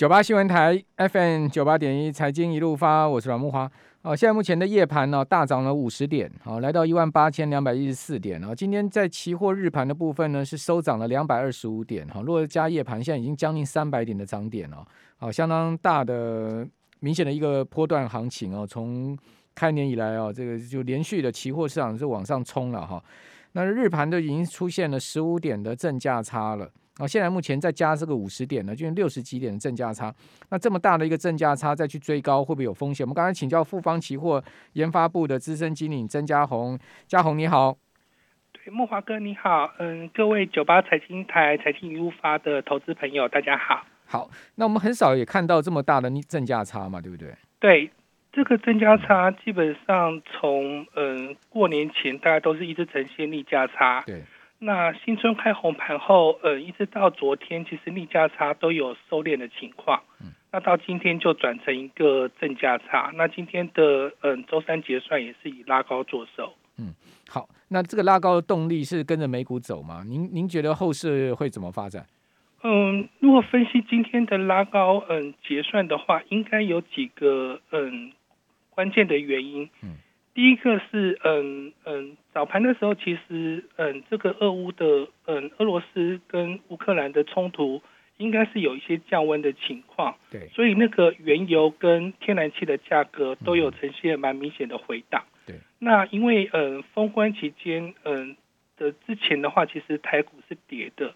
九八新闻台 FM 九八点一财经一路发，我是阮慕驊。哦，现在目前的夜盘呢大涨了五十点，好，来到一万八千两百一十四点。哦，今天在期货日盘的部分呢是收涨了两百二十五点，哈，如果加夜盘，现在已经将近三百点的涨点了，好，相当大的明显的一个波段行情哦。从开年以来哦，这个就连续的期货市场是往上冲了哈。那日盘都已经出现了十五点的正价差了。哦，现在目前再加这个五十点呢，就是六十几点的正价差。那这么大的一个正价差，再去追高会不会有风险？我们刚才请教富邦期货研发部的资深经理曾家宏，家宏你好。对，木华哥你好，嗯，各位九八财经台财经一路发的投资朋友大家好。好，那我们很少也看到这么大的正价差嘛，对不对？对，这个正价差基本上从嗯过年前大概都是一直呈现逆价差。对。那新春开红盘后，呃，一直到昨天，其实逆价差都有收敛的情况。嗯，那到今天就转成一个正价差。那今天的嗯周三结算也是以拉高做收。嗯，好，那这个拉高的动力是跟着美股走吗？您您觉得后市会怎么发展？嗯，如果分析今天的拉高嗯结算的话，应该有几个嗯关键的原因。嗯。第一个是嗯嗯早盘的时候，其实嗯这个俄乌的嗯俄罗斯跟乌克兰的冲突，应该是有一些降温的情况。对，所以那个原油跟天然气的价格都有呈现蛮明显的回档。对，那因为嗯封关期间嗯的之前的话，其实台股是跌的。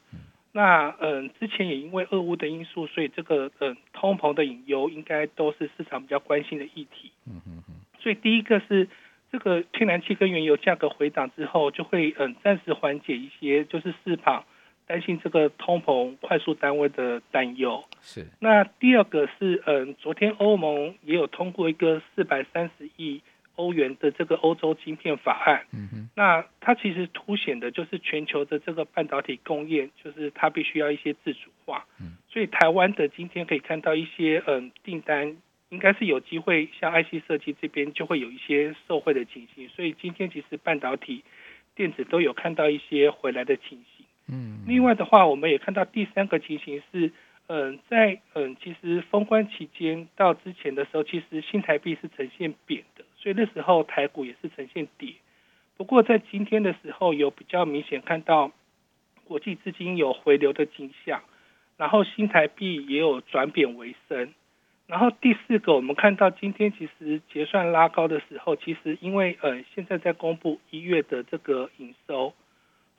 那嗯之前也因为俄乌的因素，所以这个嗯通膨的隐忧应该都是市场比较关心的议题。嗯嗯嗯。所以第一个是。这个天然气跟原油价格回档之后，就会嗯暂时缓解一些，就是市场担心这个通膨快速单位的担忧。是。那第二个是嗯，昨天欧盟也有通过一个四百三十亿欧元的这个欧洲晶片法案。嗯哼。那它其实凸显的就是全球的这个半导体供应，就是它必须要一些自主化。嗯。所以台湾的今天可以看到一些嗯订单。应该是有机会，像 IC 设计这边就会有一些受惠的情形，所以今天其实半导体、电子都有看到一些回来的情形。嗯，另外的话，我们也看到第三个情形是，嗯，在嗯，其实封关期间到之前的时候，其实新台币是呈现贬的，所以那时候台股也是呈现跌。不过在今天的时候，有比较明显看到国际资金有回流的迹象，然后新台币也有转贬为升。然后第四个，我们看到今天其实结算拉高的时候，其实因为呃现在在公布一月的这个营收，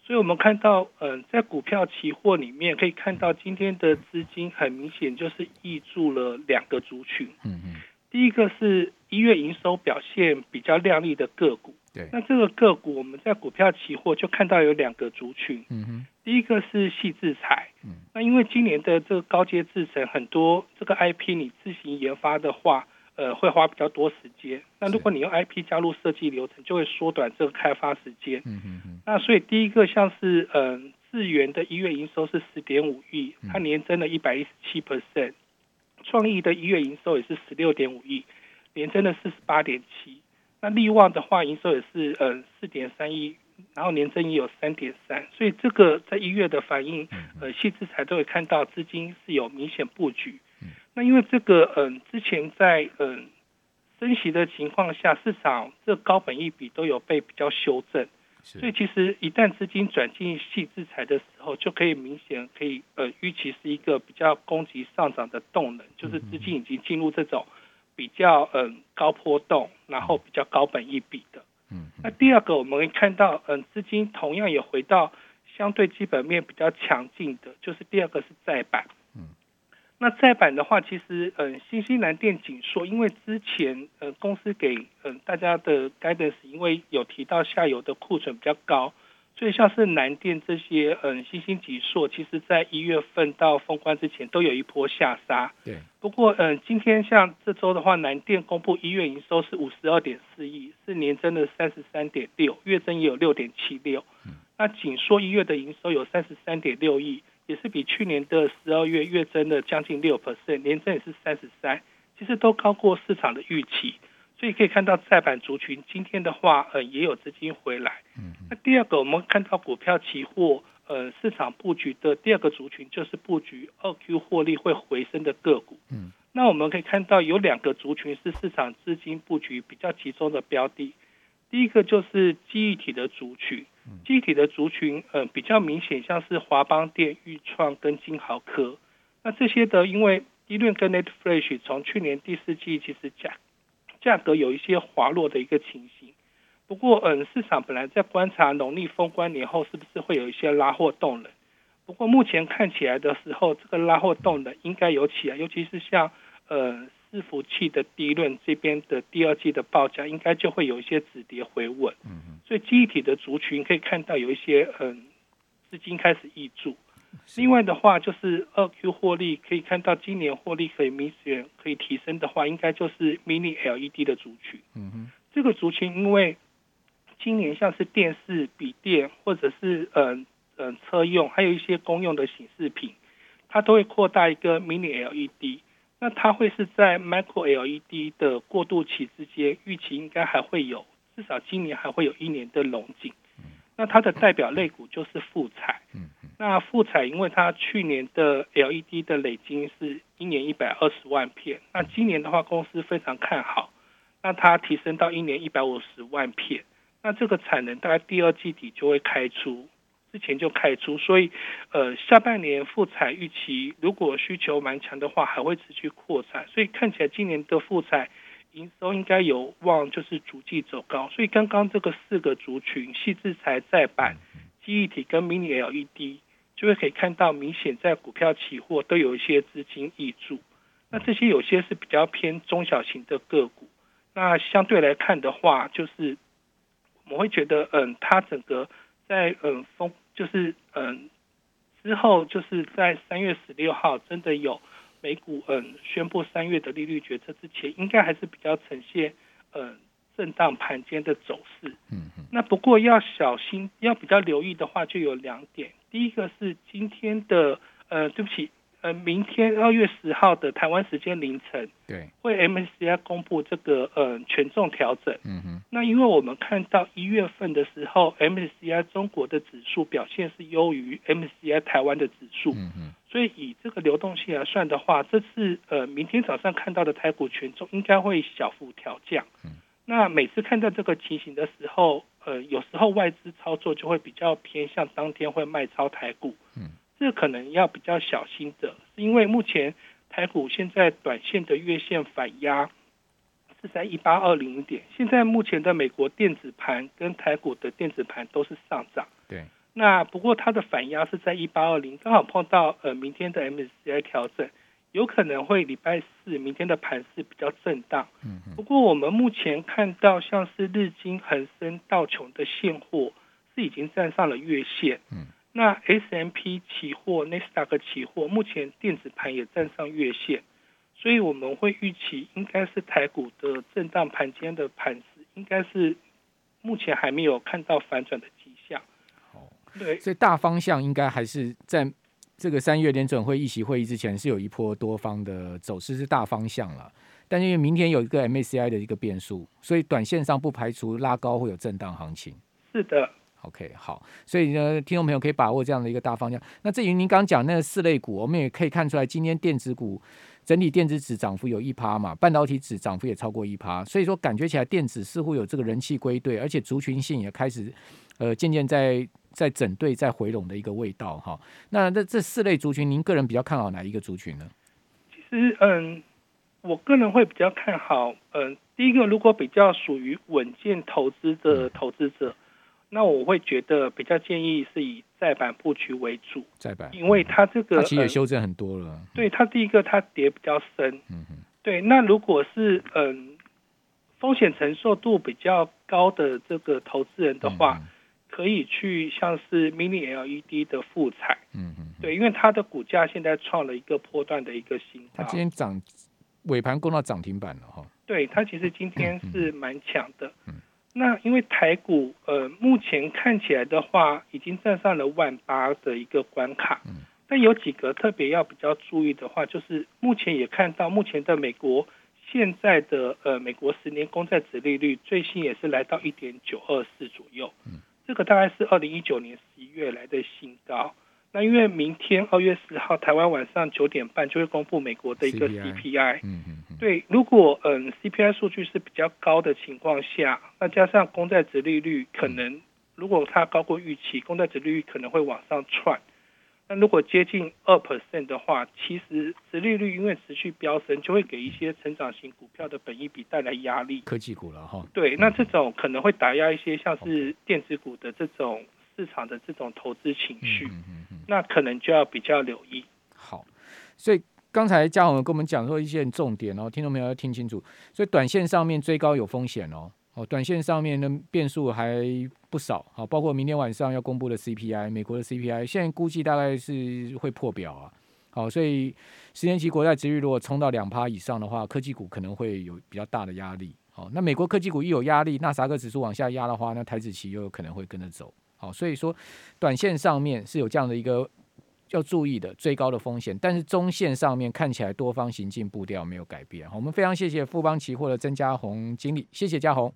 所以我们看到嗯、呃、在股票期货里面可以看到今天的资金很明显就是挹注了两个族群。嗯嗯。第一个是一月营收表现比较亮丽的个股。对。那这个个股我们在股票期货就看到有两个族群。嗯哼。第一个是细制裁，嗯，那因为今年的这个高阶制程很多，这个 IP 你自行研发的话，呃，会花比较多时间。那如果你用 IP 加入设计流程，就会缩短这个开发时间。嗯嗯嗯。那所以第一个像是嗯，智源的一月营收是十点五亿，它年增了一百一十七 percent。创意的一月营收也是十六点五亿，年增了四十八点七。那力旺的话，营收也是呃四点三亿。然后年增也有三点三，所以这个在一月的反应，呃，细资财都会看到资金是有明显布局。那因为这个，嗯，之前在嗯升息的情况下，市场这高本一比都有被比较修正，所以其实一旦资金转进细资财的时候，就可以明显可以呃预期是一个比较攻击上涨的动能，就是资金已经进入这种比较嗯高波动，然后比较高本一比的。嗯，那第二个我们会看到，嗯，资金同样也回到相对基本面比较强劲的，就是第二个是载板。嗯，那载板的话，其实，嗯，新西兰电紧缩，因为之前，呃，公司给，嗯，大家的 guidance，因为有提到下游的库存比较高。所以像是南电这些，嗯，新兴景硕，其实在一月份到封关之前都有一波下杀。对。不过，嗯，今天像这周的话，南电公布一月营收是五十二点四亿，是年增的三十三点六，月增也有六点七六。嗯。那仅说一月的营收有三十三点六亿，也是比去年的十二月月增了将近六 percent，年增也是三十三，其实都高过市场的预期。所以可以看到，载板族群今天的话，呃，也有资金回来。嗯。那第二个，我们看到股票期货，呃市场布局的第二个族群就是布局二 Q 获利会回升的个股。嗯，那我们可以看到有两个族群是市场资金布局比较集中的标的。第一个就是记忆体的族群，记忆体的族群呃比较明显，像是华邦电、裕创跟金豪科。那这些的因为 DRAM 跟 NAND Flash 从去年第四季其实价价格有一些滑落的一个情形。不过，嗯，市场本来在观察农历封关年后是不是会有一些拉货动能。不过目前看起来的时候，这个拉货动能应该有起来，尤其是像呃伺服器的 DRAM 这边的第二季的报价，应该就会有一些止跌回稳。嗯。所以记忆体的族群可以看到有一些嗯资金开始挹注。另外的话，就是二 Q 获利可以看到今年获利可以明显可以提升的话，应该就是 Mini LED 的族群。嗯哼。这个族群因为今年像是电视、笔电，或者是嗯嗯、呃、车用，还有一些公用的显示品，它都会扩大一个 Mini LED。那它会是在 Micro LED 的过渡期之间，预期应该还会有，至少今年还会有一年的龙井。那它的代表类股就是富采。那富彩因为它去年的 LED 的累积是一年一百二十万片，那今年的话公司非常看好，那它提升到一年一百五十万片。那这个产能大概第二季底就会开出，之前就开出，所以呃下半年富彩预期如果需求蛮强的话，还会持续扩产，所以看起来今年的富采营收应该有望就是逐季走高。所以刚刚这个四个族群，矽智财、载板、记忆体跟 Mini LED，就会可以看到明显在股票期货都有一些资金挹注。那这些有些是比较偏中小型的个股，那相对来看的话，就是。我会觉得，嗯，它整个在嗯风，就是嗯之后，就是在三月十六号真的有美股嗯宣布三月的利率决策之前，应该还是比较呈现嗯震荡盘间的走势。嗯嗯。那不过要小心，要比较留意的话，就有两点。第一个是今天的，呃，对不起。呃，明天二月十号的台湾时间凌晨，对，会 MSCI 公布这个呃权重调整。嗯哼。那因为我们看到一月份的时候，MSCI 中国的指数表现是优于 MSCI 台湾的指数。嗯哼。所以以这个流动性来算的话，这次呃明天早上看到的台股权重应该会小幅调降。嗯。那每次看到这个情形的时候，呃，有时候外资操作就会比较偏向当天会卖超台股。嗯。这可能要比较小心的，是因为目前台股现在短线的月线反压是在一八二零点，现在目前的美国电子盘跟台股的电子盘都是上涨。对，那不过它的反压是在一八二零，刚好碰到呃明天的 MSCI 调整，有可能会礼拜四明天的盘势比较震荡。嗯，不过我们目前看到像是日经、恒生、道琼的现货是已经站上了月线。嗯。那 S M P 期货、纳斯达克期货目前电子盘也站上月线，所以我们会预期应该是台股的震荡盘间的盘势，应该是目前还没有看到反转的对，所以大方向应该还是在这个三月联准会议席会议之前是有一波多方的走势是大方向了，但因为明天有一个 MACI 的一个变数，所以短线上不排除拉高会有震荡行情。是的。OK，好，所以呢，听众朋友可以把握这样的一个大方向。那至于您刚刚讲那个四类股，我们也可以看出来，今天电子股整体电子指涨幅有一趴嘛，半导体指涨幅也超过一趴，所以说感觉起来电子似乎有这个人气归队，而且族群性也开始呃渐渐在在整队在回笼的一个味道哈。那这这四类族群，您个人比较看好哪一个族群呢？其实，嗯，我个人会比较看好，嗯，第一个如果比较属于稳健投资的投资者。嗯那我会觉得比较建议是以载板布局为主，载板，因为它这个它其实也修正很多了。嗯、对，它第一个它跌比较深，嗯哼，对。那如果是嗯风险承受度比较高的这个投资人的话，嗯、可以去像是 Mini LED 的复彩，嗯嗯，对，因为它的股价现在创了一个波段的一个新高，它今天涨尾盘攻到涨停板了哈。对，它其实今天是蛮强的。嗯嗯那因为台股呃目前看起来的话，已经站上了万八的一个关卡。嗯。但有几个特别要比较注意的话，就是目前也看到目前的美国现在的呃美国十年公债殖利率最新也是来到一点九二四左右。嗯。这个大概是二零一九年十一月来的新高。那因为明天二月十号，台湾晚上九点半就会公布美国的一个 CPI。嗯嗯嗯。对，如果嗯 CPI 数据是比较高的情况下，那加上公债值利率可能如果它高过预期，公债值利率可能会往上窜。那如果接近二 percent 的话，其实殖利率因为持续飙升，就会给一些成长型股票的本益比带来压力。科技股了哈。对，那这种可能会打压一些像是电子股的这种市场的这种投资情绪。那可能就要比较留意。好，所以刚才嘉宏跟我们讲说一些重点哦，听众朋友要听清楚。所以短线上面追高有风险哦。哦，短线上面的变数还不少，好，包括明天晚上要公布的 CPI，美国的 CPI，现在估计大概是会破表啊，好，所以十年期国债值率如果冲到两趴以上的话，科技股可能会有比较大的压力，好，那美国科技股一有压力，纳斯达克指数往下压的话，那台指期又有可能会跟着走，好，所以说短线上面是有这样的一个要注意的追高的风险，但是中线上面看起来多方行进步调没有改变，好，我们非常谢谢富邦期货的曾嘉宏经理，谢谢嘉宏。